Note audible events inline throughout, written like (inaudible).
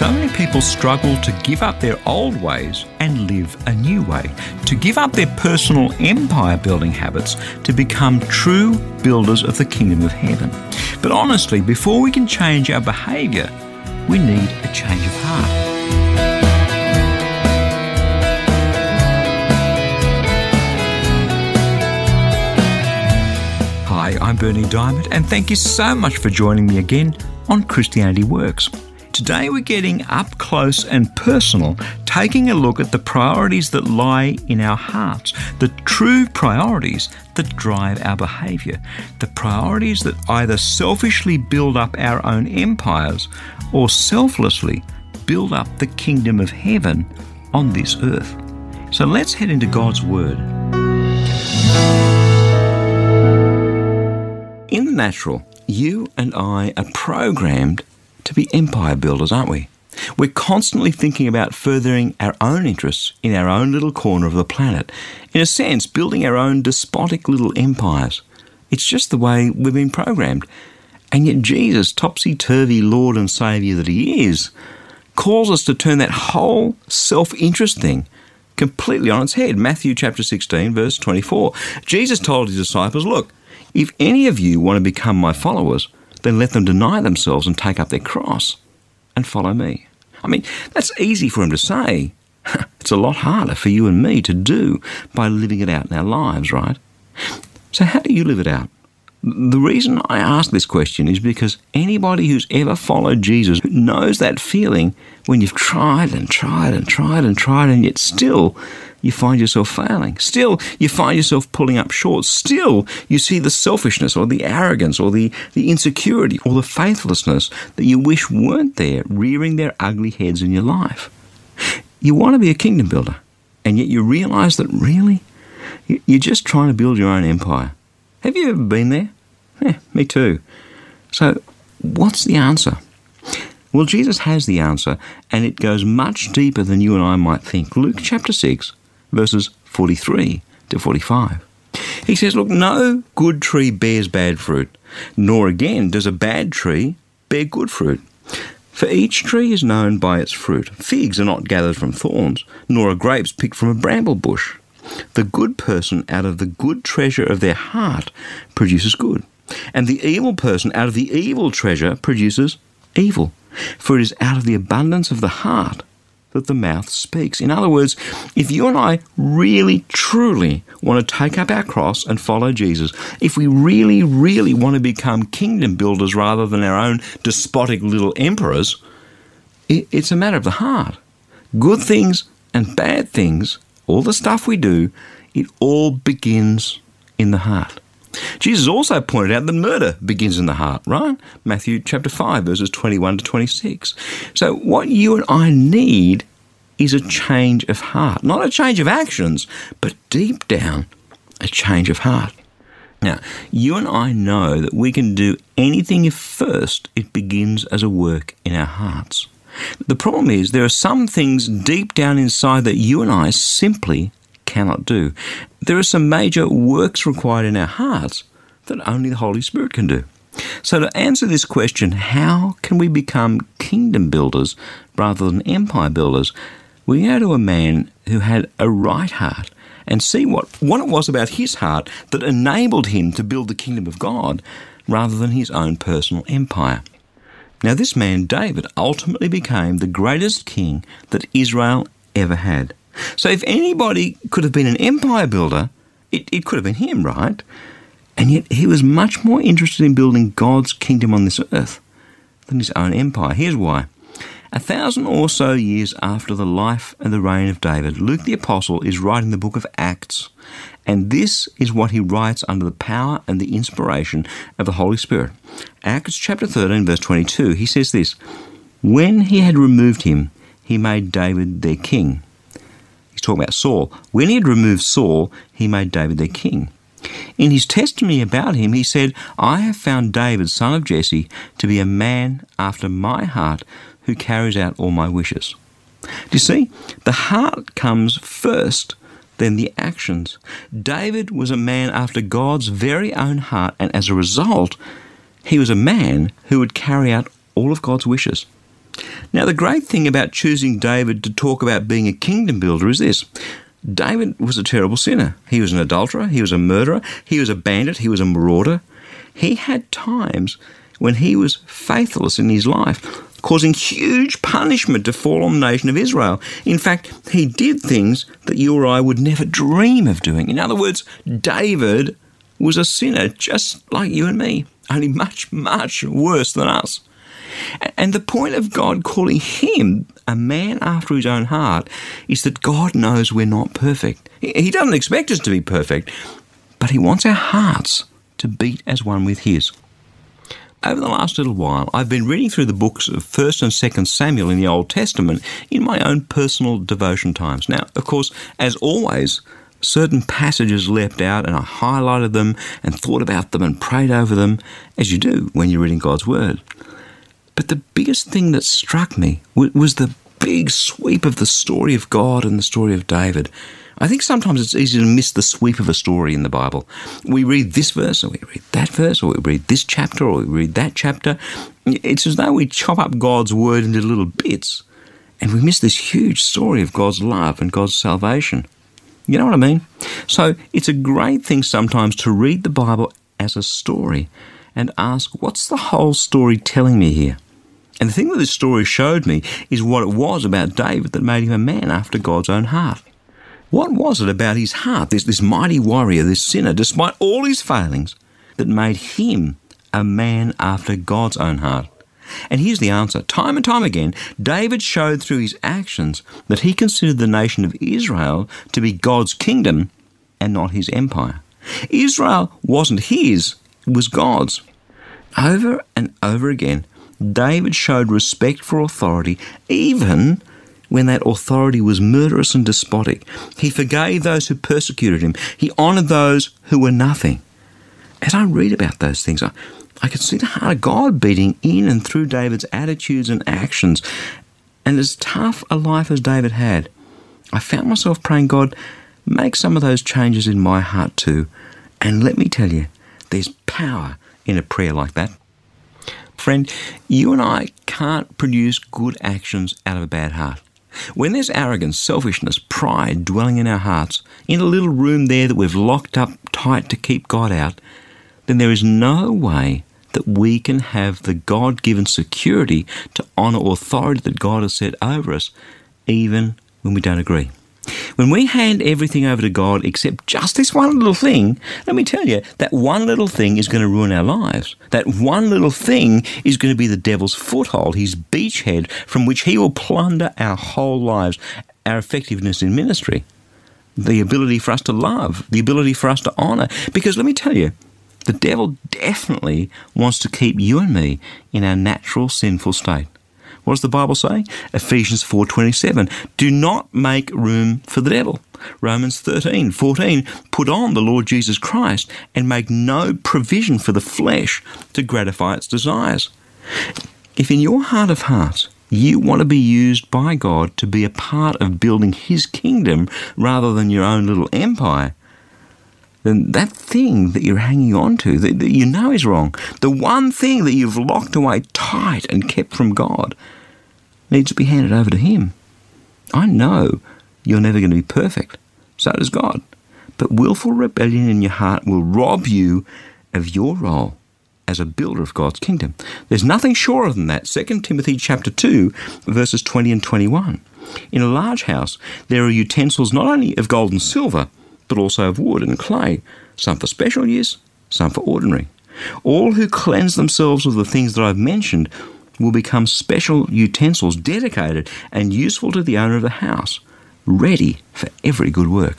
So many people struggle to give up their old ways and live a new way, to give up their personal empire building habits to become true builders of the kingdom of heaven. But honestly, before we can change our behaviour, we need a change of heart. Hi, I'm Berni Dymet, and thank you so much for joining me again on Christianity Works. Today we're getting up close and personal, taking a look at the priorities that lie in our hearts, the true priorities that drive our behaviour, the priorities that either selfishly build up our own empires or selflessly build up the kingdom of heaven on this earth. So let's head into God's Word. In the natural, you and I are programmed to be empire builders, aren't we? We're constantly thinking about furthering our own interests in our own little corner of the planet. In a sense, building our own despotic little empires. It's just the way we've been programmed. And yet, Jesus, topsy turvy Lord and Saviour that He is, calls us to turn that whole self interest thing completely on its head. Matthew chapter 16, verse 24. Jesus told His disciples, Look, if any of you want to become my followers, then let them deny themselves and take up their cross and follow me. I mean, that's easy for him to say. (laughs) it's a lot harder for you and me to do by living it out in our lives, right? So, how do you live it out? The reason I ask this question is because anybody who's ever followed Jesus knows that feeling when you've tried and tried and tried and tried and yet still you find yourself failing. Still, you find yourself pulling up short. Still, you see the selfishness or the arrogance or the, the insecurity or the faithlessness that you wish weren't there rearing their ugly heads in your life. You want to be a kingdom builder, and yet you realize that really, you're just trying to build your own empire. Have you ever been there? Yeah, me too. So, what's the answer? Well, Jesus has the answer, and it goes much deeper than you and I might think. Luke chapter 6, verses 43 to 45. He says, Look, no good tree bears bad fruit, nor again does a bad tree bear good fruit. For each tree is known by its fruit. Figs are not gathered from thorns, nor are grapes picked from a bramble bush. The good person out of the good treasure of their heart produces good, and the evil person out of the evil treasure produces evil. For it is out of the abundance of the heart that the mouth speaks. In other words, if you and I really, truly want to take up our cross and follow Jesus, if we really, really want to become kingdom builders rather than our own despotic little emperors, it's a matter of the heart. Good things and bad things, all the stuff we do, it all begins in the heart. Jesus also pointed out that murder begins in the heart, right? Matthew chapter 5, verses 21 to 26. So, what you and I need is a change of heart. Not a change of actions, but deep down, a change of heart. Now, you and I know that we can do anything if first it begins as a work in our hearts. The problem is there are some things deep down inside that you and I simply cannot do. There are some major works required in our hearts that only the Holy Spirit can do. So, to answer this question, how can we become kingdom builders rather than empire builders? We go to a man who had a right heart and see what, what it was about his heart that enabled him to build the kingdom of God rather than his own personal empire. Now, this man, David, ultimately became the greatest king that Israel ever had. So if anybody could have been an empire builder, it, it could have been him, right? And yet he was much more interested in building God's kingdom on this earth than his own empire. Here's why. A thousand or so years after the life and the reign of David, Luke the Apostle is writing the book of Acts, and this is what he writes under the power and the inspiration of the Holy Spirit. Acts chapter 13, verse 22, he says this When he had removed him, he made David their king. He's talking about Saul. When he had removed Saul, he made David their king. In his testimony about him, he said, I have found David, son of Jesse, to be a man after my heart who carries out all my wishes. Do you see? The heart comes first, then the actions. David was a man after God's very own heart, and as a result, he was a man who would carry out all of God's wishes. Now, the great thing about choosing David to talk about being a kingdom builder is this David was a terrible sinner. He was an adulterer, he was a murderer, he was a bandit, he was a marauder. He had times when he was faithless in his life, causing huge punishment to fall on the nation of Israel. In fact, he did things that you or I would never dream of doing. In other words, David was a sinner just like you and me, only much, much worse than us. And the point of God calling him a man after his own heart is that God knows we're not perfect. He doesn't expect us to be perfect, but He wants our hearts to beat as one with His. Over the last little while, I've been reading through the books of 1st and 2nd Samuel in the Old Testament in my own personal devotion times. Now, of course, as always, certain passages leapt out and I highlighted them and thought about them and prayed over them, as you do when you're reading God's Word. But the biggest thing that struck me was the big sweep of the story of God and the story of David. I think sometimes it's easy to miss the sweep of a story in the Bible. We read this verse, or we read that verse, or we read this chapter, or we read that chapter. It's as though we chop up God's word into little bits, and we miss this huge story of God's love and God's salvation. You know what I mean? So it's a great thing sometimes to read the Bible as a story and ask, what's the whole story telling me here? And the thing that this story showed me is what it was about David that made him a man after God's own heart. What was it about his heart, this, this mighty warrior, this sinner, despite all his failings, that made him a man after God's own heart? And here's the answer. Time and time again, David showed through his actions that he considered the nation of Israel to be God's kingdom and not his empire. Israel wasn't his, it was God's. Over and over again, David showed respect for authority even when that authority was murderous and despotic. He forgave those who persecuted him. He honoured those who were nothing. As I read about those things, I, I can see the heart of God beating in and through David's attitudes and actions. And as tough a life as David had, I found myself praying, God, make some of those changes in my heart too. And let me tell you, there's power in a prayer like that. Friend, you and I can't produce good actions out of a bad heart. When there's arrogance, selfishness, pride dwelling in our hearts, in a little room there that we've locked up tight to keep God out, then there is no way that we can have the God given security to honour authority that God has set over us, even when we don't agree. When we hand everything over to God except just this one little thing, let me tell you, that one little thing is going to ruin our lives. That one little thing is going to be the devil's foothold, his beachhead from which he will plunder our whole lives, our effectiveness in ministry, the ability for us to love, the ability for us to honour. Because let me tell you, the devil definitely wants to keep you and me in our natural sinful state. What does the Bible say? Ephesians 4:27. Do not make room for the devil. Romans 13, 14. Put on the Lord Jesus Christ and make no provision for the flesh to gratify its desires. If in your heart of hearts you want to be used by God to be a part of building His kingdom rather than your own little empire, then that thing that you're hanging on to, that, that you know is wrong, the one thing that you've locked away tight and kept from God, needs to be handed over to Him. I know you're never going to be perfect. So does God. But willful rebellion in your heart will rob you of your role as a builder of God's kingdom. There's nothing surer than that. 2 Timothy chapter 2, verses 20 and 21. In a large house, there are utensils not only of gold and silver, but also of wood and clay, some for special use, some for ordinary. All who cleanse themselves of the things that I've mentioned will become special utensils dedicated and useful to the owner of the house, ready for every good work.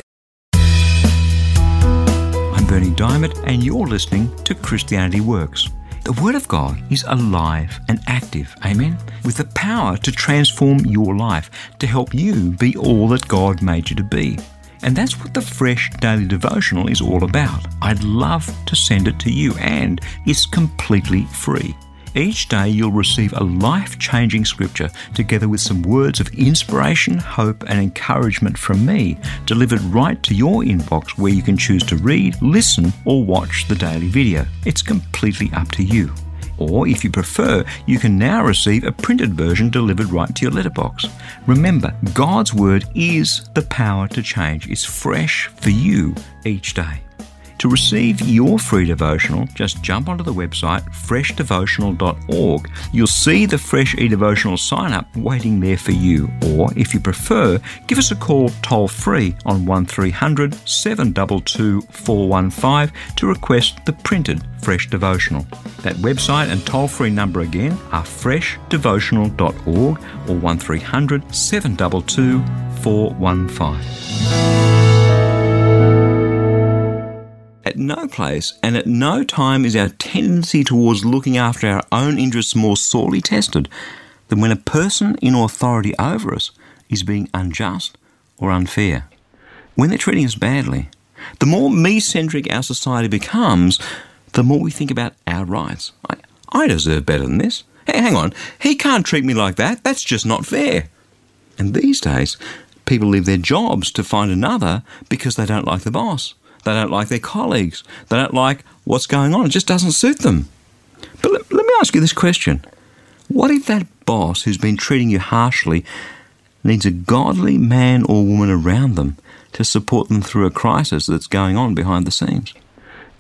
I'm Berni Dymet, and you're listening to Christianity Works. The Word of God is alive and active, amen, with the power to transform your life, to help you be all that God made you to be. And that's what the Fresh Daily Devotional is all about. I'd love to send it to you, and it's completely free. Each day you'll receive a life changing scripture together with some words of inspiration, hope, and encouragement from me, delivered right to your inbox where you can choose to read, listen, or watch the daily video. It's completely up to you. Or, if you prefer, you can now receive a printed version delivered right to your letterbox. Remember, God's Word is the power to change. It's fresh for you each day. To receive your free devotional, just jump onto the website freshdevotional.org. You'll see the Fresh e-devotional sign up waiting there for you. Or, if you prefer, give us a call toll free on 1300 722 415 to request the printed Fresh Devotional. That website and toll free number again are freshdevotional.org or 1300 722 415. At no place and at no time is our tendency towards looking after our own interests more sorely tested than when a person in authority over us is being unjust or unfair. When they're treating us badly, the more me centric our society becomes, the more we think about our rights. I, I deserve better than this. Hey, hang on, he can't treat me like that. That's just not fair. And these days, people leave their jobs to find another because they don't like the boss. They don't like their colleagues. They don't like what's going on. It just doesn't suit them. But let, let me ask you this question What if that boss who's been treating you harshly needs a godly man or woman around them to support them through a crisis that's going on behind the scenes?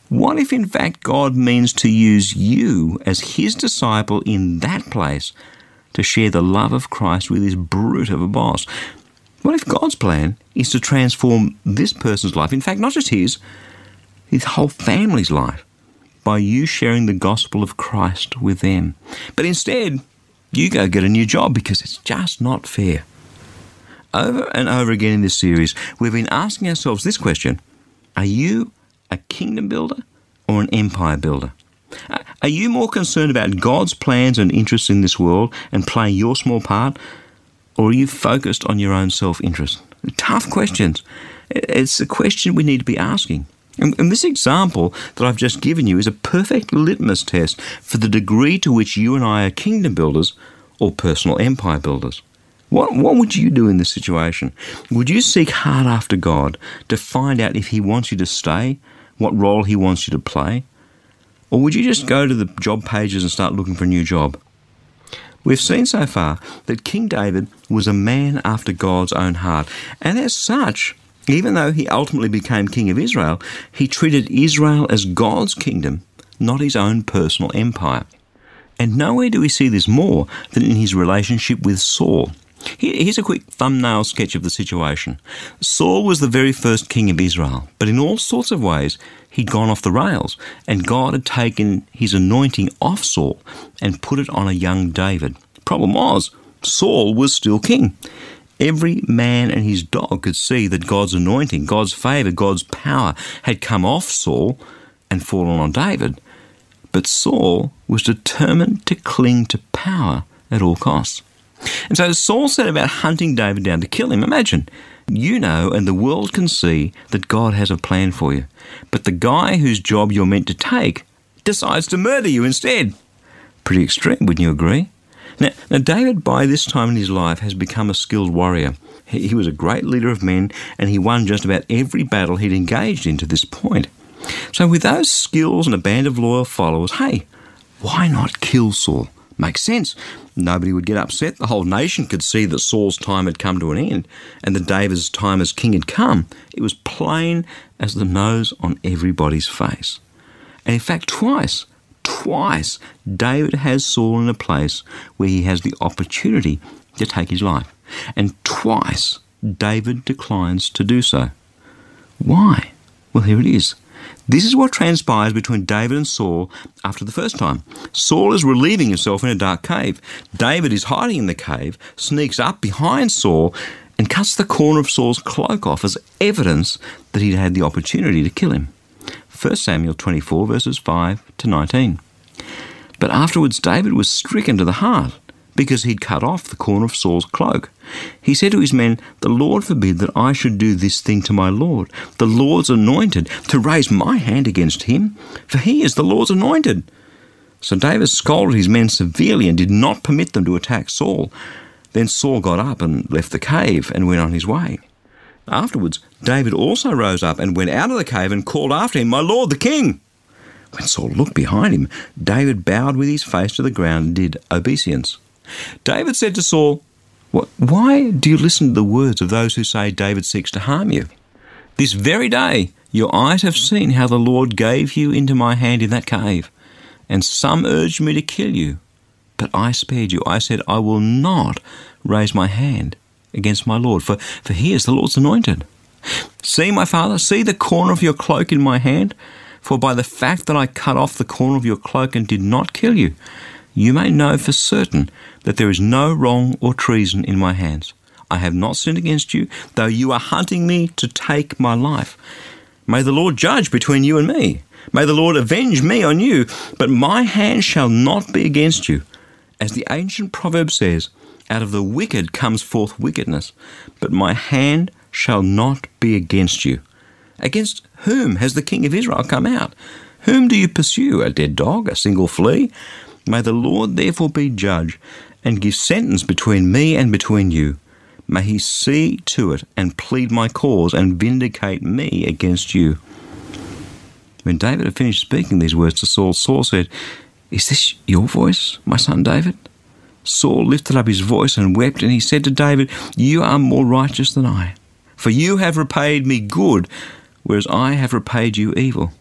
What if, in fact, God means to use you as His disciple in that place to share the love of Christ with this brute of a boss? What if God's plan is to transform this person's life, in fact, not just his, his whole family's life, by you sharing the gospel of Christ with them? But instead, you go get a new job because it's just not fair. Over and over again in this series, we've been asking ourselves this question Are you a kingdom builder or an empire builder? Are you more concerned about God's plans and interests in this world and playing your small part? Or are you focused on your own self interest? Tough questions. It's a question we need to be asking. And, and, this example that I've just given you is a perfect litmus test for the degree to which you and I are kingdom builders or personal empire builders. What, what would you do in this situation? Would you seek hard after God to find out if He wants you to stay, what role He wants you to play? Or would you just go to the job pages and start looking for a new job? We've seen so far that King David was a man after God's own heart, and as such, even though he ultimately became king of Israel, he treated Israel as God's kingdom, not his own personal empire. And nowhere do we see this more than in his relationship with Saul. Here's a quick thumbnail sketch of the situation. Saul was the very first king of Israel, but in all sorts of ways, he'd gone off the rails, and God had taken his anointing off Saul and put it on a young David. Problem was, Saul was still king. Every man and his dog could see that God's anointing, God's favour, God's power had come off Saul and fallen on David. But Saul was determined to cling to power at all costs. And so Saul set about hunting David down to kill him. Imagine, you know, and the world can see that God has a plan for you. But the guy whose job you're meant to take decides to murder you instead. Pretty extreme, wouldn't you agree? Now, now David, by this time in his life, has become a skilled warrior. He, he was a great leader of men, and he won just about every battle he'd engaged in to this point. So, with those skills and a band of loyal followers, hey, why not kill Saul? Makes sense. Nobody would get upset. The whole nation could see that Saul's time had come to an end and that David's time as king had come. It was plain as the nose on everybody's face. And in fact, twice, twice, David has Saul in a place where he has the opportunity to take his life. And twice, David declines to do so. Why? Well, here it is. This is what transpires between David and Saul after the first time. Saul is relieving himself in a dark cave. David is hiding in the cave, sneaks up behind Saul, and cuts the corner of Saul's cloak off as evidence that he'd had the opportunity to kill him. 1 Samuel 24, verses 5 to 19. But afterwards, David was stricken to the heart because he'd cut off the corner of Saul's cloak. He said to his men, The Lord forbid that I should do this thing to my Lord, the Lord's anointed, to raise my hand against him, for he is the Lord's anointed. So David scolded his men severely and did not permit them to attack Saul. Then Saul got up and left the cave and went on his way. Afterwards, David also rose up and went out of the cave and called after him, My Lord the king! When Saul looked behind him, David bowed with his face to the ground and did obeisance. David said to Saul, Why do you listen to the words of those who say David seeks to harm you? This very day your eyes have seen how the Lord gave you into my hand in that cave, and some urged me to kill you. But I spared you. I said, I will not raise my hand against my Lord, for, for he is the Lord's anointed. See, my father, see the corner of your cloak in my hand, for by the fact that I cut off the corner of your cloak and did not kill you, you may know for certain that there is no wrong or treason in my hands. I have not sinned against you, though you are hunting me to take my life. May the Lord judge between you and me. May the Lord avenge me on you, but my hand shall not be against you. As the ancient proverb says, out of the wicked comes forth wickedness, but my hand shall not be against you. Against whom has the king of Israel come out? Whom do you pursue? A dead dog? A single flea? May the Lord therefore be judge and give sentence between me and between you. May he see to it and plead my cause and vindicate me against you. When David had finished speaking these words to Saul, Saul said, Is this your voice, my son David? Saul lifted up his voice and wept, and he said to David, You are more righteous than I, for you have repaid me good, whereas I have repaid you evil.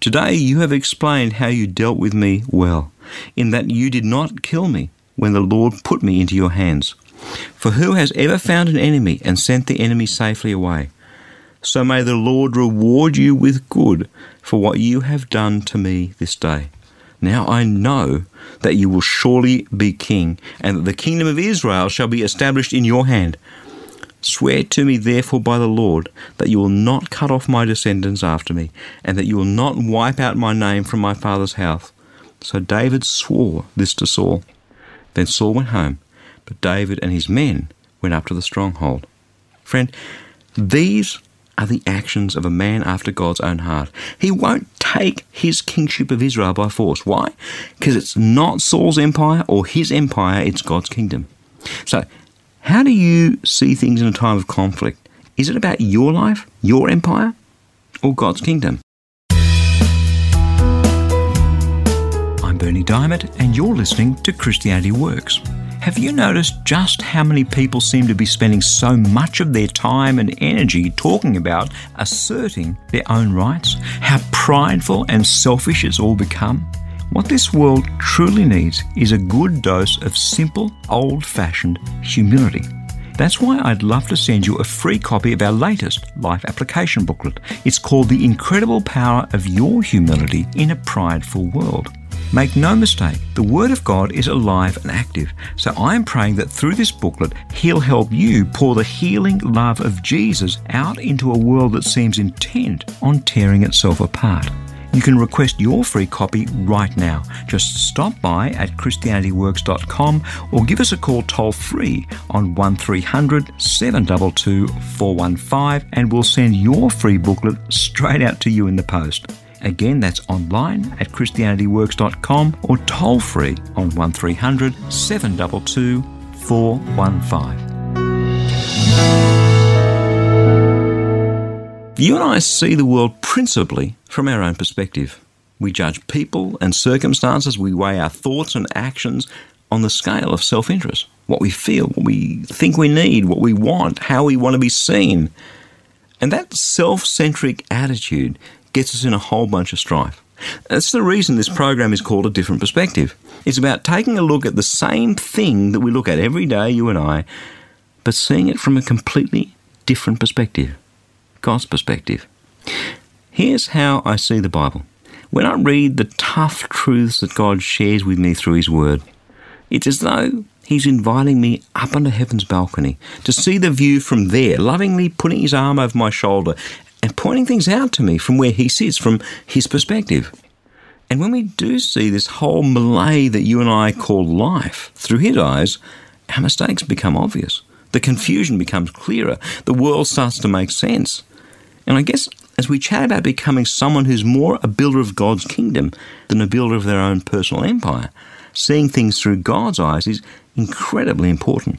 Today you have explained how you dealt with me well, in that you did not kill me when the Lord put me into your hands. For who has ever found an enemy and sent the enemy safely away? So may the Lord reward you with good for what you have done to me this day. Now I know that you will surely be king, and that the kingdom of Israel shall be established in your hand. Swear to me, therefore, by the Lord, that you will not cut off my descendants after me, and that you will not wipe out my name from my father's house. So David swore this to Saul. Then Saul went home, but David and his men went up to the stronghold. Friend, these are the actions of a man after God's own heart. He won't take his kingship of Israel by force. Why? Because it's not Saul's empire or his empire, it's God's kingdom. So how do you see things in a time of conflict? Is it about your life, your empire, or God's kingdom? I'm Berni Dymet, and you're listening to Christianity Works. Have you noticed just how many people seem to be spending so much of their time and energy talking about asserting their own rights? How prideful and selfish it's all become? What this world truly needs is a good dose of simple, old fashioned humility. That's why I'd love to send you a free copy of our latest life application booklet. It's called The Incredible Power of Your Humility in a Prideful World. Make no mistake, the Word of God is alive and active. So I am praying that through this booklet, He'll help you pour the healing love of Jesus out into a world that seems intent on tearing itself apart. You can request your free copy right now. Just stop by at ChristianityWorks.com or give us a call toll free on 1300 722 415 and we'll send your free booklet straight out to you in the post. Again, that's online at ChristianityWorks.com or toll free on 1300 722 415. You and I see the world principally from our own perspective. We judge people and circumstances, we weigh our thoughts and actions on the scale of self interest what we feel, what we think we need, what we want, how we want to be seen. And that self centric attitude gets us in a whole bunch of strife. That's the reason this program is called A Different Perspective. It's about taking a look at the same thing that we look at every day, you and I, but seeing it from a completely different perspective. God's perspective. Here's how I see the Bible. When I read the tough truths that God shares with me through His Word, it's as though He's inviting me up onto heaven's balcony to see the view from there, lovingly putting His arm over my shoulder and pointing things out to me from where He sits, from His perspective. And when we do see this whole melee that you and I call life through His eyes, our mistakes become obvious. The confusion becomes clearer. The world starts to make sense. And I guess as we chat about becoming someone who's more a builder of God's kingdom than a builder of their own personal empire, seeing things through God's eyes is incredibly important.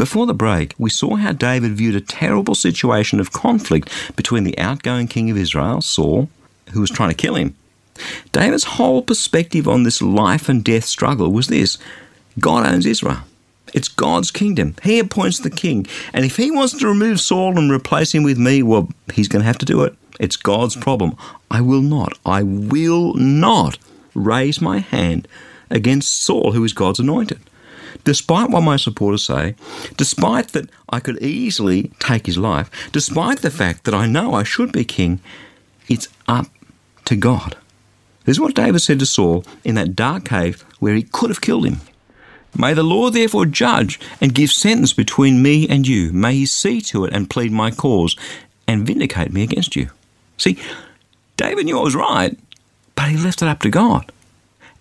Before the break, we saw how David viewed a terrible situation of conflict between the outgoing king of Israel, Saul, who was trying to kill him. David's whole perspective on this life and death struggle was this God owns Israel. It's God's kingdom. He appoints the king. And if he wants to remove Saul and replace him with me, well, he's going to have to do it. It's God's problem. I will not, I will not raise my hand against Saul, who is God's anointed. Despite what my supporters say, despite that I could easily take his life, despite the fact that I know I should be king, it's up to God. This is what David said to Saul in that dark cave where he could have killed him. May the Lord therefore judge and give sentence between me and you. May he see to it and plead my cause and vindicate me against you. See, David knew I was right, but he left it up to God.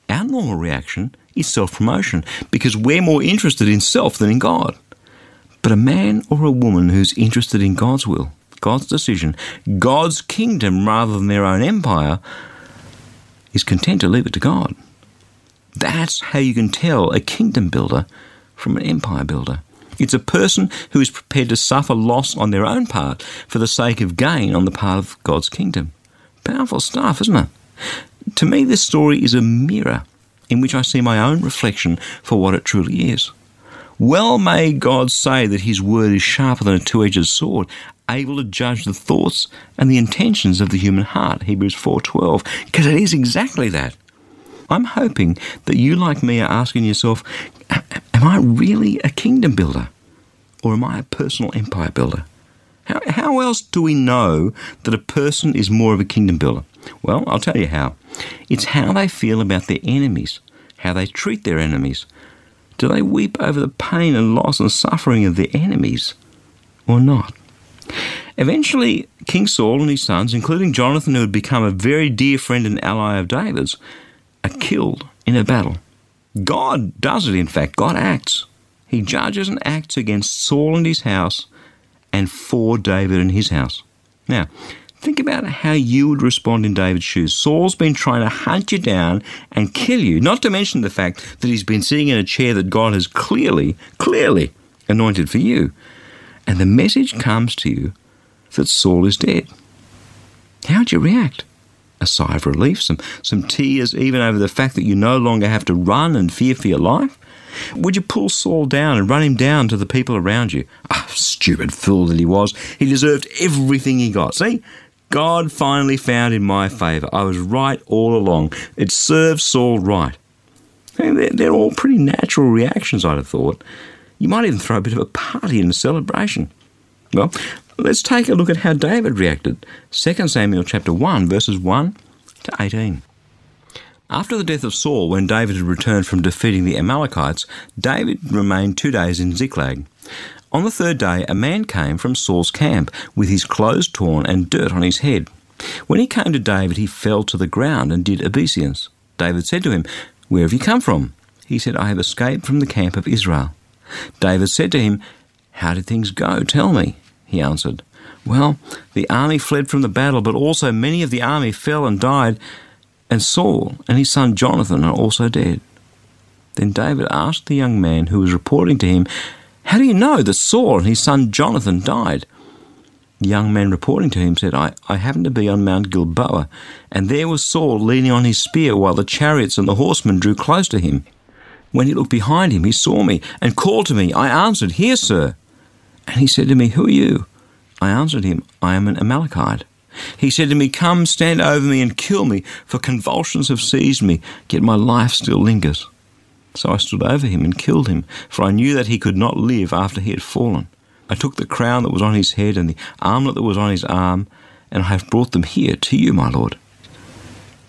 Our normal reaction is self promotion because we're more interested in self than in God. But a man or a woman who's interested in God's will, God's decision, God's kingdom rather than their own empire, is content to leave it to God. That's how you can tell a kingdom builder from an empire builder. It's a person who is prepared to suffer loss on their own part for the sake of gain on the part of God's kingdom. Powerful stuff, isn't it? To me, this story is a mirror in which I see my own reflection for what it truly is. Well may God say that his word is sharper than a two-edged sword, able to judge the thoughts and the intentions of the human heart, Hebrews 4:12, because it is exactly that. I'm hoping that you, like me, are asking yourself, Am I really a kingdom builder? Or am I a personal empire builder? How, how else do we know that a person is more of a kingdom builder? Well, I'll tell you how. It's how they feel about their enemies, how they treat their enemies. Do they weep over the pain and loss and suffering of their enemies or not? Eventually, King Saul and his sons, including Jonathan, who had become a very dear friend and ally of David's, are killed in a battle. God does it, in fact. God acts. He judges and acts against Saul and his house and for David and his house. Now, think about how you would respond in David's shoes. Saul's been trying to hunt you down and kill you, not to mention the fact that he's been sitting in a chair that God has clearly, clearly anointed for you. And the message comes to you that Saul is dead. How'd you react? a sigh of relief, some, some tears even over the fact that you no longer have to run and fear for your life? Would you pull Saul down and run him down to the people around you? Ah, oh, stupid fool that he was. He deserved everything he got. See? God finally found in my favour. I was right all along. It served Saul right. They're, they're all pretty natural reactions, I'd have thought. You might even throw a bit of a party a celebration. Well, Let's take a look at how David reacted. 2 Samuel chapter 1 verses 1 to 18. After the death of Saul, when David had returned from defeating the Amalekites, David remained two days in Ziklag. On the third day, a man came from Saul's camp with his clothes torn and dirt on his head. When he came to David, he fell to the ground and did obeisance. David said to him, Where have you come from? He said, I have escaped from the camp of Israel. David said to him, How did things go? Tell me he answered. Well, the army fled from the battle, but also many of the army fell and died, and Saul and his son Jonathan are also dead. Then David asked the young man who was reporting to him, How do you know that Saul and his son Jonathan died? The young man reporting to him said, I, I happened to be on Mount Gilboa, and there was Saul leaning on his spear while the chariots and the horsemen drew close to him. When he looked behind him, he saw me and called to me. I answered, Here, sir. And he said to me, Who are you? I answered him, I am an Amalekite. He said to me, Come, stand over me and kill me, for convulsions have seized me, yet my life still lingers. So I stood over him and killed him, for I knew that he could not live after he had fallen. I took the crown that was on his head and the armlet that was on his arm, and I have brought them here to you, my lord.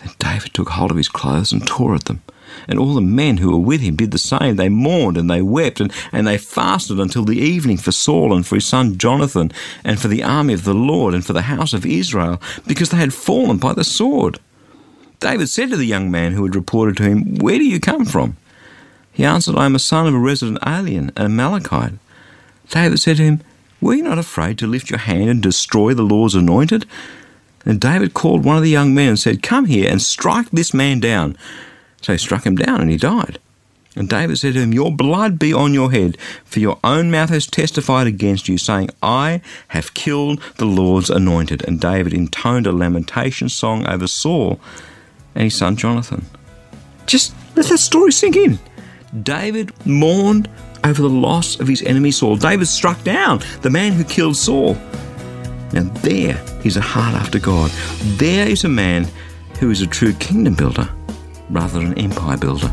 Then David took hold of his clothes and tore at them. And all the men who were with him did the same. They mourned and they wept and, and they fasted until the evening for Saul and for his son Jonathan and for the army of the Lord and for the house of Israel because they had fallen by the sword. David said to the young man who had reported to him, Where do you come from? He answered, I am a son of a resident alien, an Amalekite. David said to him, Were you not afraid to lift your hand and destroy the Lord's anointed? And David called one of the young men and said, Come here and strike this man down. So he struck him down and he died. And David said to him, Your blood be on your head, for your own mouth has testified against you, saying, I have killed the Lord's anointed. And David intoned a lamentation song over Saul and his son Jonathan. Just let that story sink in. David mourned over the loss of his enemy Saul. David struck down the man who killed Saul. Now, there is a heart after God. There is a man who is a true kingdom builder rather than an empire builder.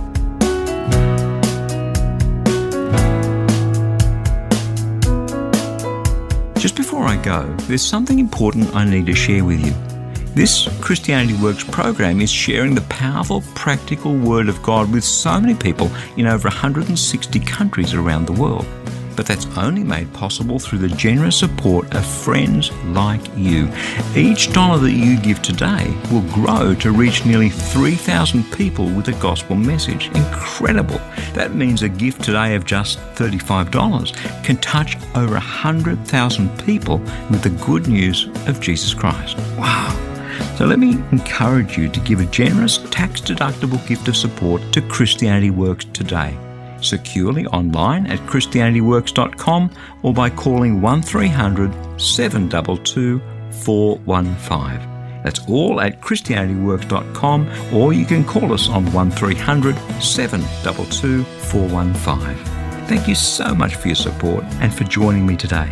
Just before I go, there's something important I need to share with you. This Christianity Works program is sharing the powerful, practical Word of God with so many people in over 160 countries around the world. But that's only made possible through the generous support of friends like you. Each dollar that you give today will grow to reach nearly 3,000 people with a gospel message. Incredible! That means a gift today of just $35 can touch over 100,000 people with the good news of Jesus Christ. Wow! So let me encourage you to give a generous tax deductible gift of support to Christianity Works today. Securely online at ChristianityWorks.com or by calling 1300 722 415. That's all at ChristianityWorks.com or you can call us on 1300 722 415. Thank you so much for your support and for joining me today.